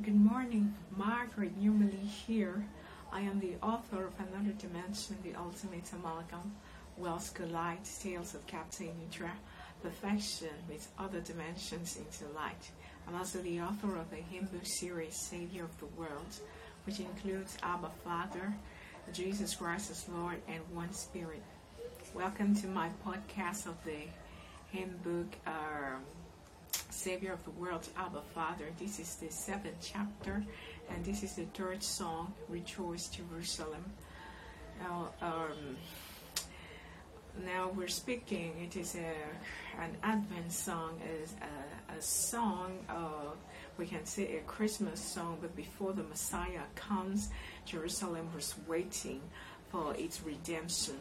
Good morning, Margaret Newman here. I am the author of Another Dimension, The Ultimate Amalgam, Wells Light, Tales of Captain Nitra, Perfection with Other Dimensions into Light. I'm also the author of the Hindu series, Savior of the World, which includes Abba Father, Jesus Christ as Lord, and One Spirit. Welcome to my podcast of the hymn book. Um, Savior of the world, Abba Father. This is the seventh chapter, and this is the third song, Rejoice Jerusalem. Now, um, now we're speaking, it is a, an Advent song, is a, a song, uh, we can say a Christmas song, but before the Messiah comes, Jerusalem was waiting for its redemption.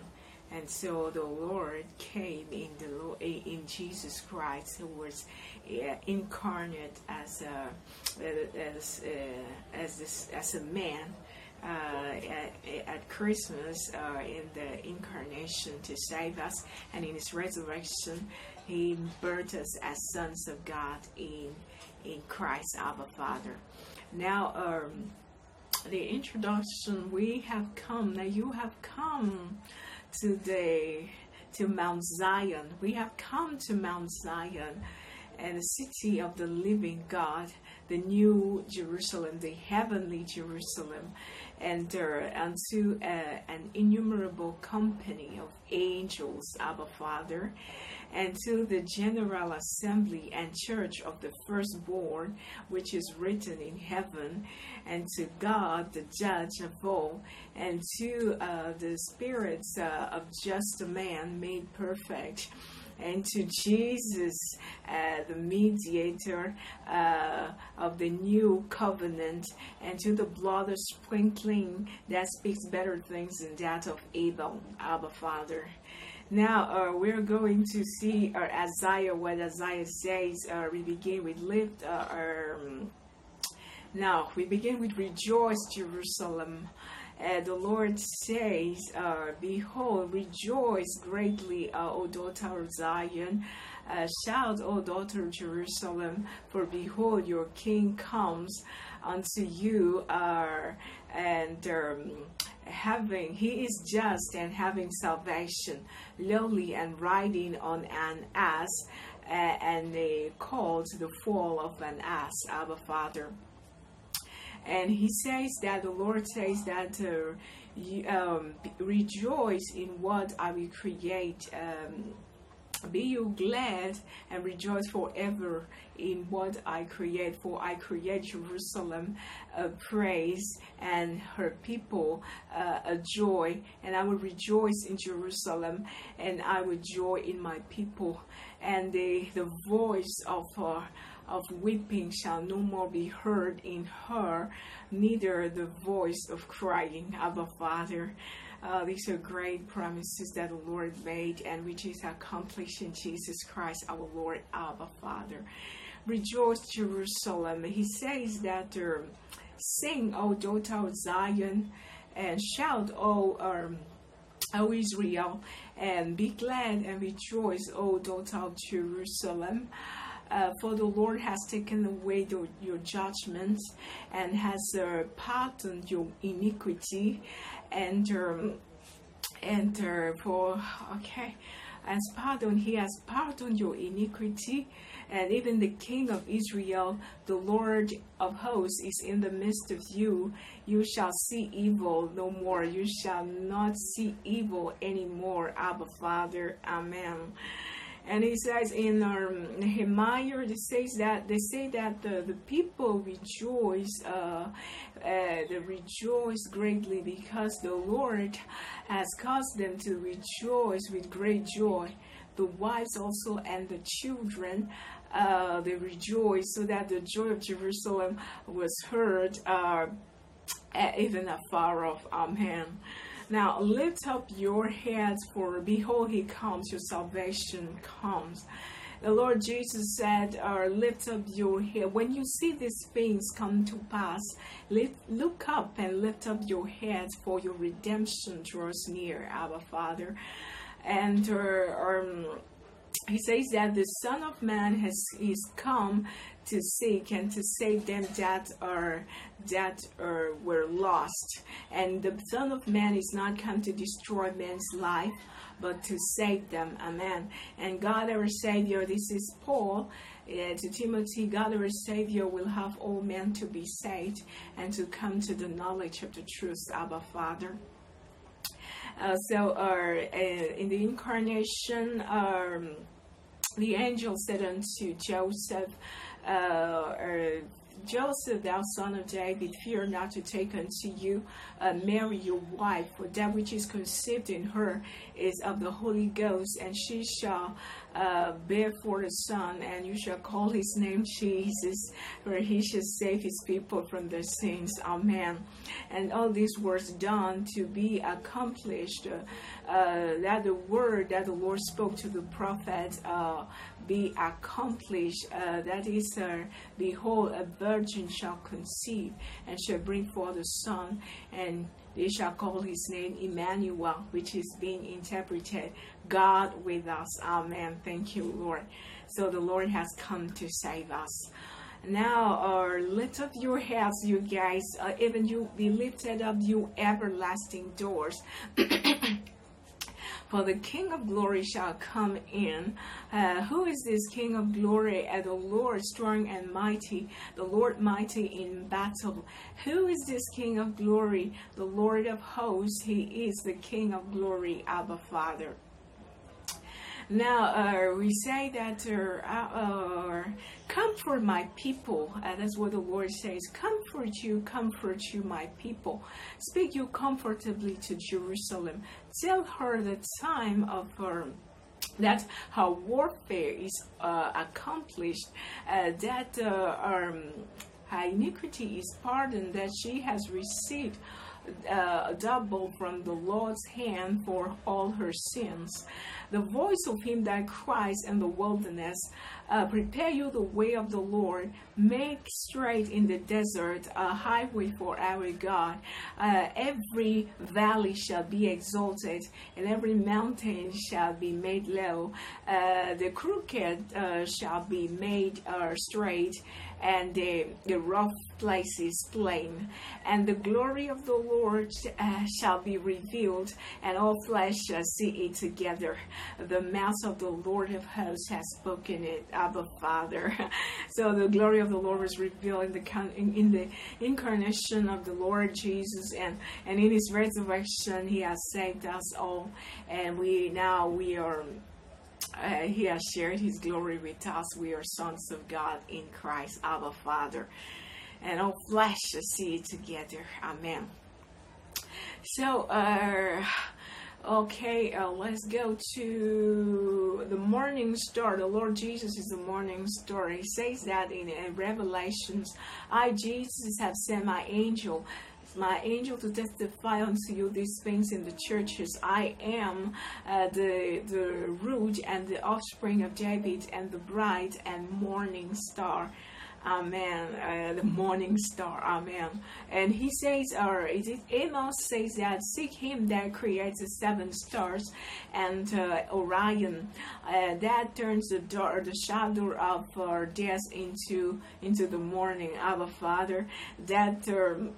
And so the Lord came in the in Jesus Christ, who was uh, incarnate as a as uh, as this, as a man uh, at, at, Christmas uh, in the incarnation to save us, and in His resurrection, He birthed us as sons of God in in Christ, our Father. Now. Um, the introduction we have come now you have come today to Mount Zion. We have come to Mount Zion and the city of the living God, the new Jerusalem, the heavenly Jerusalem, and uh, unto uh, an innumerable company of angels, Abba Father and to the general assembly and church of the firstborn, which is written in heaven, and to God, the judge of all, and to uh, the spirits uh, of just a man made perfect and to Jesus, uh, the mediator uh, of the new covenant, and to the blood of sprinkling that speaks better things than that of Abel, Abba Father. Now uh, we're going to see uh, Isaiah, what Isaiah says. Uh, we begin with lift. Uh, um, now we begin with rejoice, Jerusalem. Uh, the Lord says, uh, Behold, rejoice greatly, O daughter of Zion. shout, O daughter of Jerusalem, for behold, your king comes unto you. And um, having he is just and having salvation lowly and riding on an ass and they called the fall of an ass abba father. And he says that the lord says that uh, you, um, rejoice in what i will create um, be you glad and rejoice forever in what I create, for I create Jerusalem a praise and her people uh, a joy, and I will rejoice in Jerusalem, and I will joy in my people, and the the voice of uh, of weeping shall no more be heard in her, neither the voice of crying, Abba Father. Uh, these are great promises that the Lord made and which is accomplished in Jesus Christ, our Lord, our Father. Rejoice, Jerusalem. He says that uh, sing, O daughter of Zion, and shout, O, um, o Israel, and be glad and rejoice, O daughter of Jerusalem. Uh, for the Lord has taken away the, your judgments and has uh, pardoned your iniquity and um, and for okay. As pardon he has pardoned your iniquity and even the king of israel the lord of hosts is in the midst of you. You shall see evil no more. You shall not see evil anymore. Abba father amen and he says in um, Nehemiah, they says that they say that the, the people rejoice, uh, uh, they rejoice greatly because the Lord has caused them to rejoice with great joy. The wives also and the children, uh, they rejoice, so that the joy of Jerusalem was heard uh, even afar off. Amen. Now lift up your heads, for behold, he comes, your salvation comes. The Lord Jesus said, uh, Lift up your head. When you see these things come to pass, lift, look up and lift up your heads, for your redemption draws near, Abba Father. And uh, um, he says that the Son of Man has is come to seek and to save them that are that are were lost. And the Son of Man is not come to destroy man's life, but to save them. Amen. And God our Savior, this is Paul. Uh, to Timothy, God our Savior will have all men to be saved and to come to the knowledge of the truth, Abba Father. Uh, so, uh, in the incarnation, um, the angel said unto Joseph, uh, uh, Joseph, thou son of David, fear not to take unto you uh, Mary your wife, for that which is conceived in her is of the Holy Ghost, and she shall uh, bear forth a son, and you shall call his name Jesus, for he shall save his people from their sins. Amen. And all these words done to be accomplished, uh, uh, that the word that the Lord spoke to the prophet uh, be accomplished. Uh, that is, uh, behold, a virgin shall conceive and shall bring forth a son, and they shall call his name Emmanuel, which is being interpreted God with us. Amen. Thank you, Lord. So the Lord has come to save us. Now, uh, lift up your heads, you guys. Uh, even you be lifted up, you everlasting doors. For the King of glory shall come in. Uh, who is this King of glory? Uh, the Lord strong and mighty, the Lord mighty in battle. Who is this King of glory? The Lord of hosts. He is the King of glory, Abba Father. Now, uh, we say that uh, uh, comfort my people. That's what the Lord says. Comfort you, comfort you, my people. Speak you comfortably to Jerusalem. Tell her the time of her that her warfare is uh, accomplished, uh, that uh, um, her iniquity is pardoned, that she has received uh, double from the Lord's hand for all her sins. The voice of him that cries in the wilderness, uh, Prepare you the way of the Lord, make straight in the desert a highway for our God. Uh, every valley shall be exalted, and every mountain shall be made low. Uh, the crooked uh, shall be made uh, straight and the, the rough places plain. And the glory of the Lord uh, shall be revealed, and all flesh shall see it together. The mouth of the Lord of hosts has spoken it, Abba Father. so the glory of the Lord was revealed in the in, in the incarnation of the Lord Jesus, and and in His resurrection, He has saved us all, and we now we are uh, he has shared his glory with us. We are sons of God in Christ, our Father. And all flesh shall see it together. Amen. So, uh, okay, uh, let's go to the morning star. The Lord Jesus is the morning star. He says that in uh, Revelations I, Jesus, have sent my angel my angel to testify unto you these things in the churches. I am uh, the the root and the offspring of David and the bright and morning star. Amen. Uh, the morning star. Amen. And he says, or is it Amos says that seek him that creates the seven stars and uh, Orion uh, that turns the door, the shadow of uh, death into into the morning. Our Father that. Um,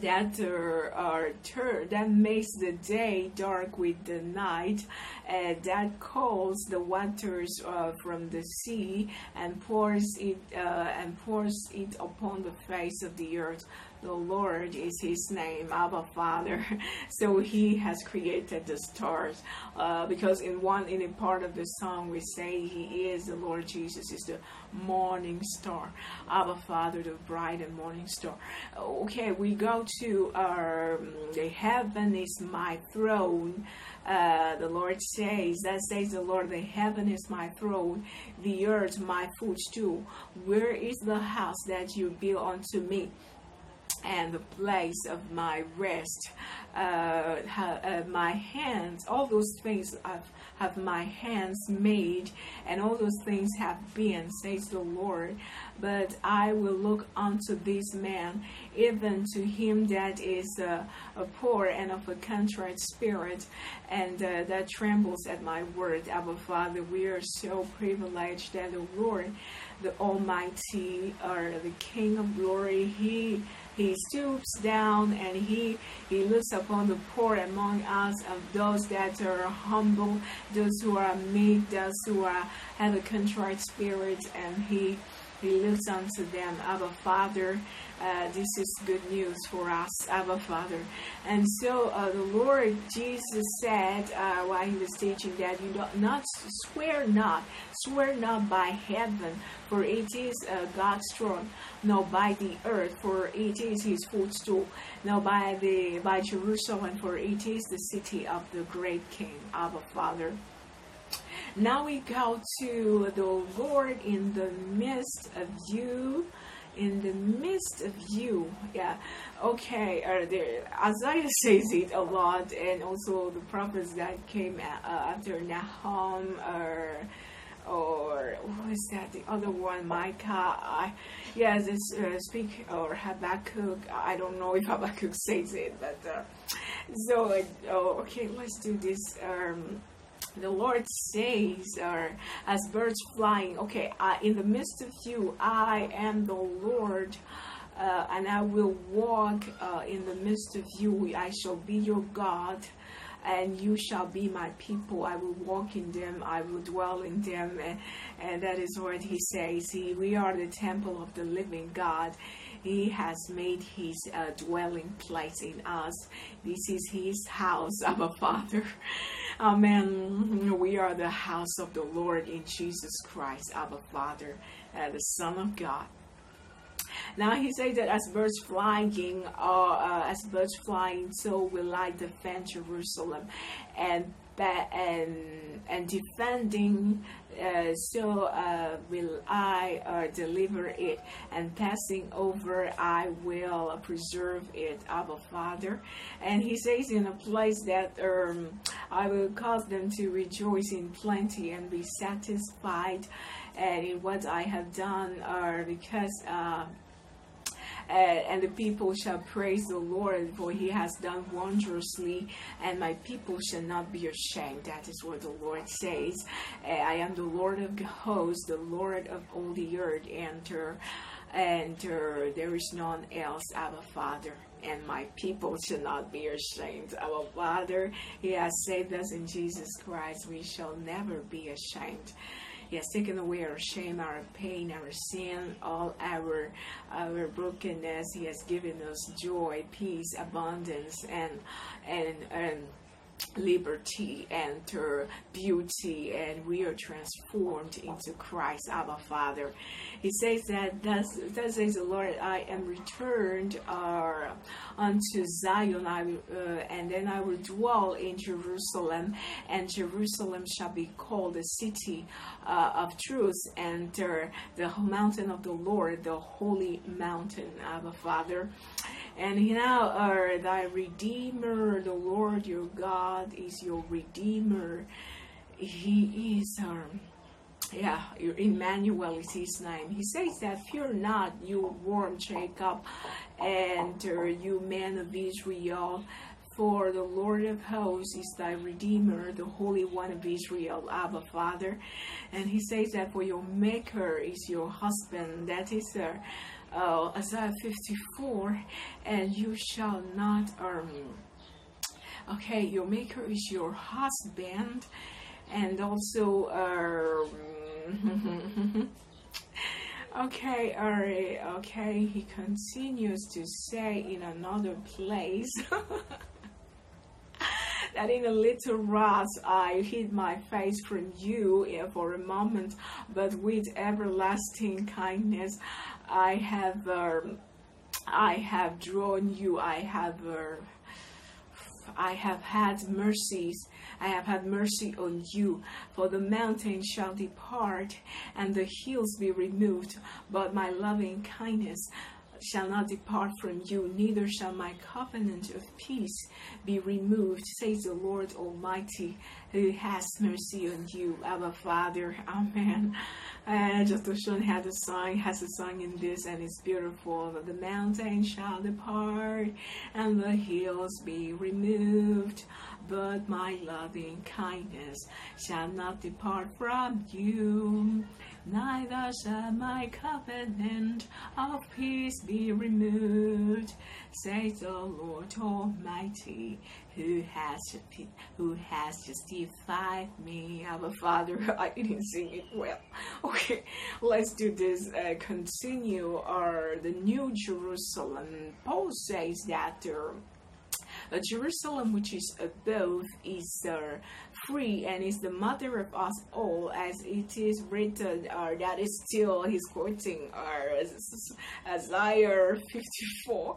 that uh, are ter- that makes the day dark with the night, uh, that calls the waters uh, from the sea and pours it uh, and pours it upon the face of the earth the Lord is his name, Abba Father. So he has created the stars. Uh, because in one in a part of the song we say he is the Lord Jesus is the morning star. Abba Father, the bright and morning star. Okay, we go to um, the heaven is my throne. Uh, the Lord says, that says the Lord, the heaven is my throne, the earth my footstool. Where is the house that you build unto me? And the place of my rest. Uh, uh, my hands, all those things I've have my hands made, and all those things have been, says the Lord. But I will look unto this man, even to him that is uh, a poor and of a contrite spirit, and uh, that trembles at my word. Abba Father, we are so privileged that the Lord, the Almighty, or the King of glory, He he stoops down and he, he looks upon the poor among us, of those that are humble, those who are meek, those who are, have a contrite spirit, and he, he looks unto them. Abba Father, uh, this is good news for us, Abba Father. And so uh, the Lord Jesus said uh, while he was teaching that you do not swear not, swear not by heaven, for it is uh, God's throne, nor by the earth, for it is His footstool, nor by the by Jerusalem, for it is the city of the great King, Abba Father. Now we go to the Lord in the midst of you in the midst of you. Yeah, okay. Uh, there, Isaiah says it a lot, and also the prophets that came uh, after Nahum or or what is that? The other one, Micah. I, yeah, this uh, speak or Habakkuk. I don't know if Habakkuk says it, but uh, so uh, oh, okay. Let's do this. Um, the Lord says, or as birds flying, okay, in the midst of you, I am the Lord. Uh, and I will walk uh, in the midst of you. I shall be your God, and you shall be my people. I will walk in them. I will dwell in them. And, and that is what he says. He, we are the temple of the living God. He has made his uh, dwelling place in us. This is his house, our Father. Amen. We are the house of the Lord in Jesus Christ, our Father, and the Son of God. Now he says that as birds flying, uh, uh, as birds flying, so will I defend Jerusalem, and and and defending uh, so uh, will I uh, deliver it, and passing over I will preserve it, Abba Father. And he says in a place that um, I will cause them to rejoice in plenty and be satisfied and in what I have done, uh, because uh, and the people shall praise the Lord, for he has done wondrously, and my people shall not be ashamed. That is what the Lord says. Uh, I am the Lord of hosts, the Lord of all the earth, and, and uh, there is none else, Abba Father and my people shall not be ashamed. Our Father, He has saved us in Jesus Christ. We shall never be ashamed. He has taken away our shame, our pain, our sin, all our our brokenness. He has given us joy, peace, abundance, and and and liberty and beauty, and we are transformed into Christ, our Father. He says that, thus, thus says the Lord, I am returned uh, unto Zion, I, uh, and then I will dwell in Jerusalem, and Jerusalem shall be called the city uh, of truth, and uh, the mountain of the Lord, the holy mountain, our Father. And now, uh, thy Redeemer, the Lord your God, is your Redeemer. He is, um, yeah, Emmanuel is his name. He says that, Fear not, you warm Jacob, and uh, you men of Israel. For the Lord of hosts is thy Redeemer, the Holy One of Israel, Abba Father. And he says that for your Maker is your husband, that is uh, uh, Isaiah 54, and you shall not um okay your maker is your husband and also um, okay all right okay he continues to say in another place that in a little wrath I hid my face from you for a moment, but with everlasting kindness I have um, I have drawn you. I have uh, I have had mercies. I have had mercy on you. For the mountains shall depart and the hills be removed, but my loving kindness shall not depart from you, neither shall my covenant of peace be removed, says the Lord Almighty, who has mercy on you, our Father. Amen. And just Sean had a song, has a song in this, and it's beautiful. The mountain shall depart, and the hills be removed, but my loving kindness shall not depart from you neither shall my covenant of peace be removed, says the Lord Almighty, who has who has justified me. Our Father, I didn't sing it well. Okay, let's do this. Uh, continue. Or the New Jerusalem. Paul says that. Uh, Jerusalem, which is above, is uh, free and is the mother of us all, as it is written, uh, that is still, he's quoting uh, Isaiah 54.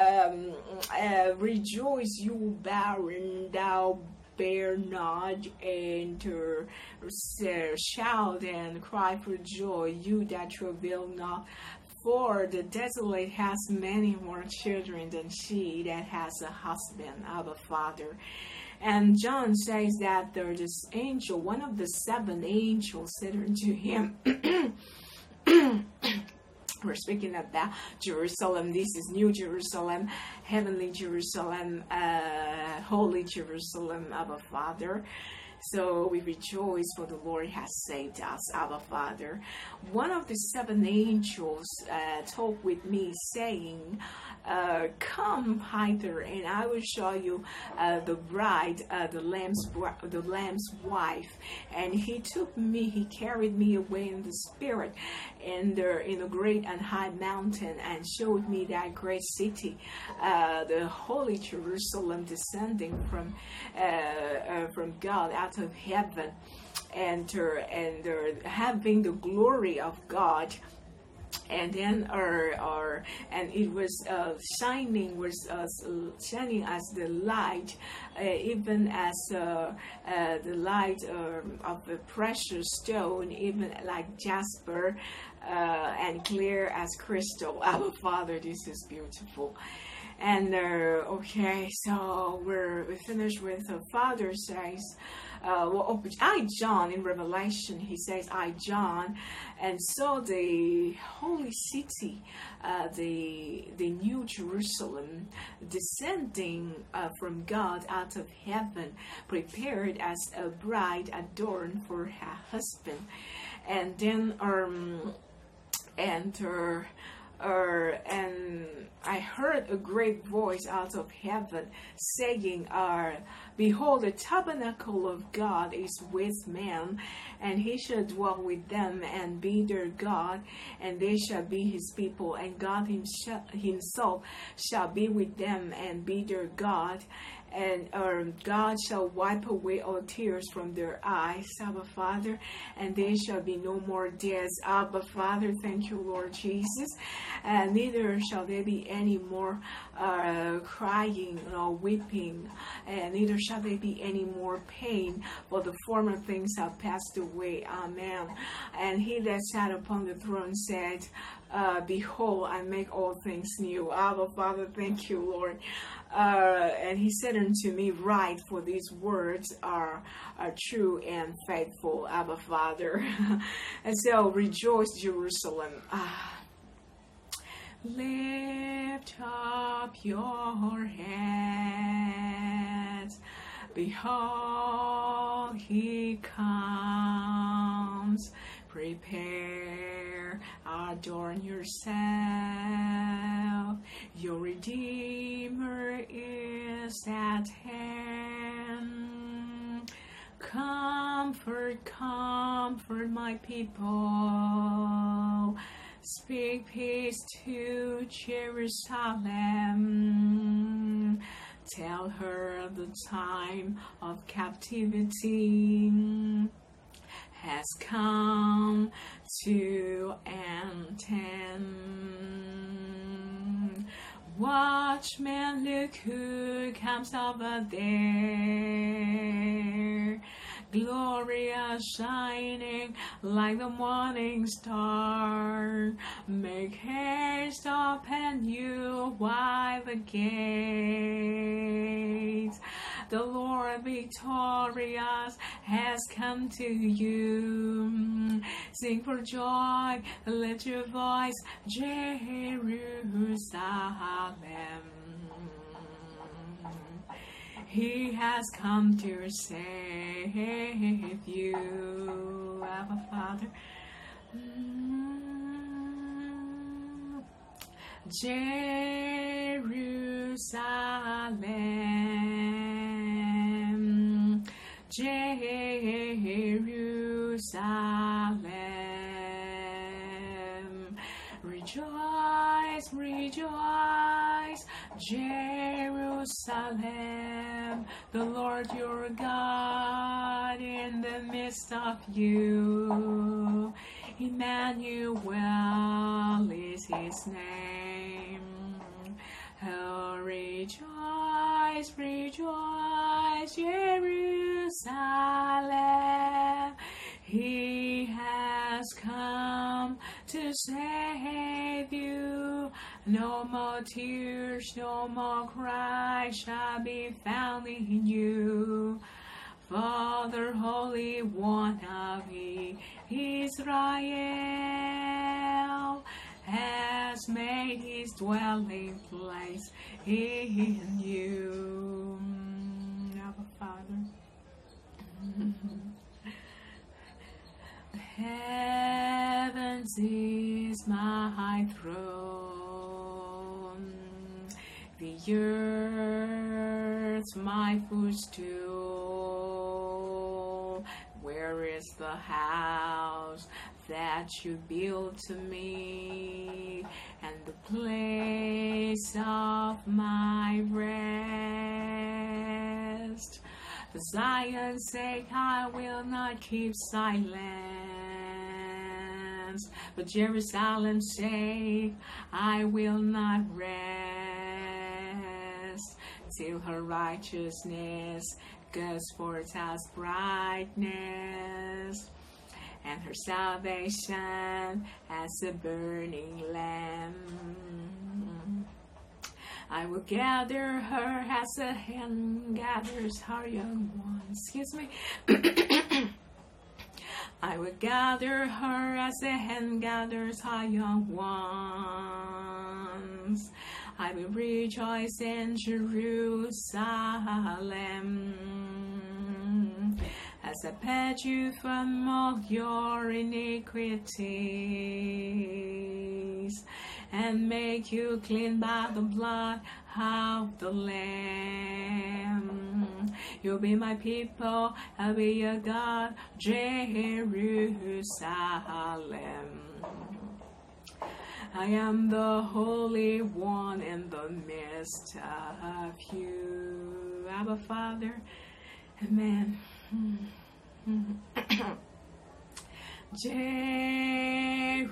Um, uh, Rejoice, you barren, thou bear not, and uh, shout and cry for joy, you that travail not. For the desolate has many more children than she that has a husband, our father. And John says that there's this angel, one of the seven angels, said unto him, We're speaking about Jerusalem. This is New Jerusalem, Heavenly Jerusalem, uh, Holy Jerusalem, our Father. So we rejoice for the Lord has saved us, our Father. One of the seven angels uh, talked with me, saying, uh, come hither and I will show you uh, the bride, uh, the lamb's the lamb's wife. And he took me, he carried me away in the spirit, in the in a great and high mountain, and showed me that great city, uh, the holy Jerusalem, descending from uh, from God out of heaven, and and having the glory of God. And then our, our and it was uh, shining was uh, shining as the light uh, even as uh, uh, the light um, of a precious stone even like jasper uh, and clear as crystal. Our father this is beautiful. And okay so we're we finished with the father says uh, well, I, John, in Revelation, he says, I, John, and saw the holy city, uh, the, the New Jerusalem, descending uh, from God out of heaven, prepared as a bride adorned for her husband. And then, um, and her uh, and I heard a great voice out of heaven saying, uh, Behold, the tabernacle of God is with men, and he shall dwell with them and be their God, and they shall be his people, and God himself shall be with them and be their God, and um, God shall wipe away all tears from their eyes, Abba Father, and there shall be no more death. Abba Father, thank you, Lord Jesus. And neither shall there be any more uh, crying or weeping, and neither shall there be any more pain, for the former things have passed away. Amen. And he that sat upon the throne said, uh, Behold, I make all things new. Abba Father, thank you, Lord. Uh, and he said unto me, Write, for these words are, are true and faithful, Abba Father. and so rejoice, Jerusalem. Ah. Lift up your heads. Behold, he comes. Prepare, adorn yourself. Your Redeemer is at hand. Comfort, comfort my people. Speak peace to Jerusalem. Tell her the time of captivity has come to an end. Watchman, look who comes over there. Gloria shining like the morning star. Make haste, stop Emmanuel, why the gates? The Lord victorious has come to you. Sing for joy, let your voice, Jerusalem. He has come to save you, Abba Father. Mm. Jerusalem, Jerusalem, rejoice, rejoice, Jerusalem, the Lord your God in the midst of you. Emmanuel is his name. Oh, rejoice, rejoice, Jerusalem. He has come to save you. No more tears, no more cry shall be found in you. Father, Holy One of Israel has made his dwelling place in you. Abba Father. The heavens is my throne, the earth my footstool. Where is the house that you built to me, and the place of my rest? For Zion's sake, I will not keep silence. For Jerusalem's sake, I will not rest till her righteousness goes forth as brightness, and her salvation as a burning lamp. I will gather her as a hen gathers her young ones. Excuse me. I will gather her as a hen gathers her young ones. I will rejoice in Jerusalem as I purge you from all your iniquities and make you clean by the blood of the Lamb. You'll be my people, I'll be your God, Jerusalem. I am the Holy One in the midst of you. Abba Father, Amen. Jerusalem,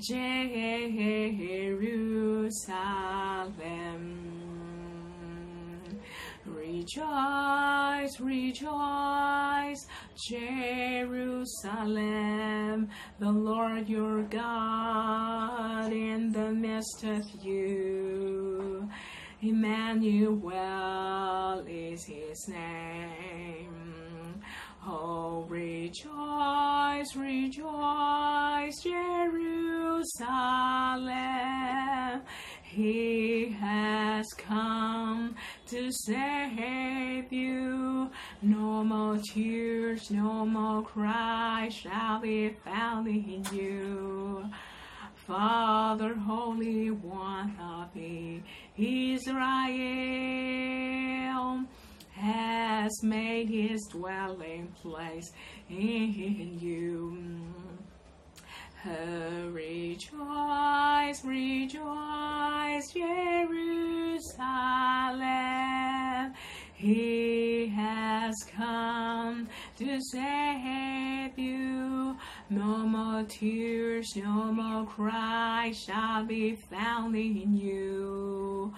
Jerusalem. Rejoice, rejoice, Jerusalem, the Lord your God in the midst of you. Emmanuel is his name. Oh, rejoice, rejoice, Jerusalem. He has come to save you. No more tears, no more cry shall be found in you. Father, Holy One of has made his dwelling place in you. Oh, rejoice, rejoice, Jerusalem. He has come to save you. No more tears, no more cry shall be found in you.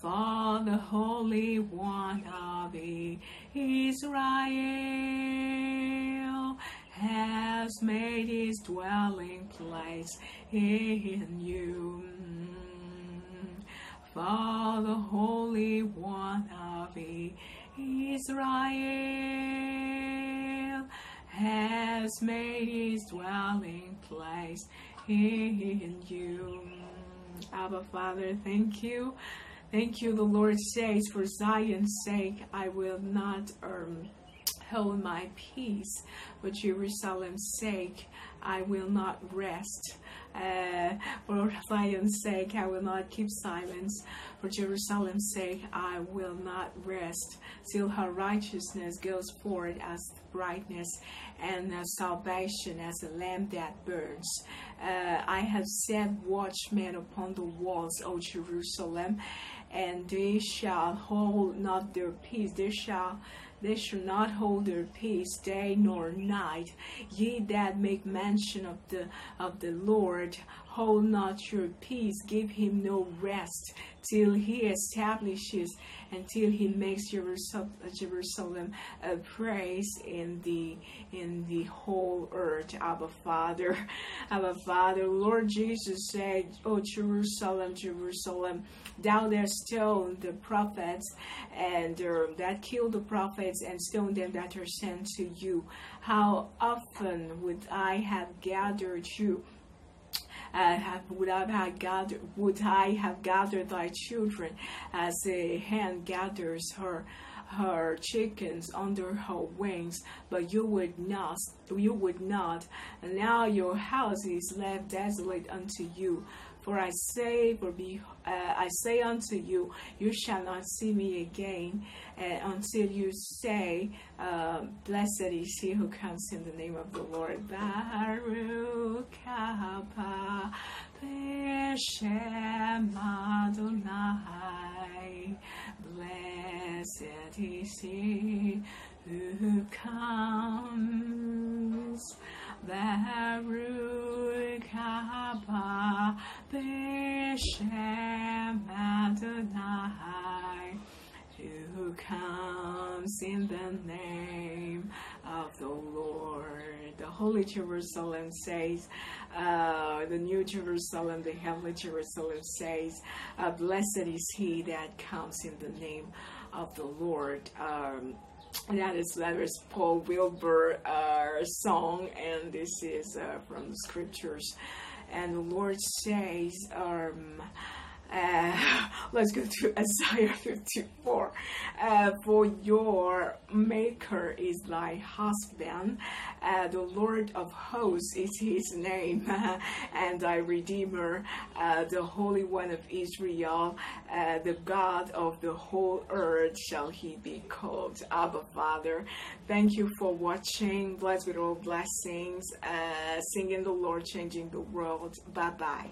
For the Holy One of Israel has made his dwelling place in you. For the Holy One of Israel has made his dwelling place in you. Abba Father, thank you. Thank you, the Lord says, for Zion's sake, I will not um, hold my peace. For Jerusalem's sake, I will not rest. Uh, for Zion's sake, I will not keep silence. For Jerusalem's sake, I will not rest till her righteousness goes forth as brightness and uh, salvation as a lamp that burns. Uh, I have set watchmen upon the walls, O Jerusalem, and they shall hold not their peace. They shall they shall not hold their peace day nor night. Ye that make mention of the of the Lord, hold not your peace, give him no rest till he establishes until he makes Jerusalem, a praise in the in the whole earth. Abba Father, Abba Father, Lord Jesus said, "Oh Jerusalem, Jerusalem, thou that stoned the prophets and uh, that killed the prophets and stoned them that are sent to you. How often would I have gathered you?" Uh, would I have gathered would I have gathered thy children as a hen gathers her her chickens under her wings, but you would not, you would not. And now your house is left desolate unto you. For I say, for be, uh, I say unto you, you shall not see me again uh, until you say, uh, Blessed is he who comes in the name of the Lord. Baruch haba Beshem Adonai. Blessed is he who comes. Baruch haba Beshem Adonai, who comes in the name of the Lord. The Holy Jerusalem says, uh, the New Jerusalem, the Heavenly Jerusalem says, uh, Blessed is he that comes in the name of the Lord. Um, that is that is Paul Wilbur uh, song, and this is uh, from the scriptures. And the Lord says, um, uh, let's go to Isaiah 54. Uh, for your maker is thy husband, uh, the Lord of hosts is his name, and thy redeemer, uh, the Holy One of Israel, uh, the God of the whole earth shall he be called. Abba Father, thank you for watching. Blessed with all blessings. Uh, singing the Lord, changing the world. Bye bye.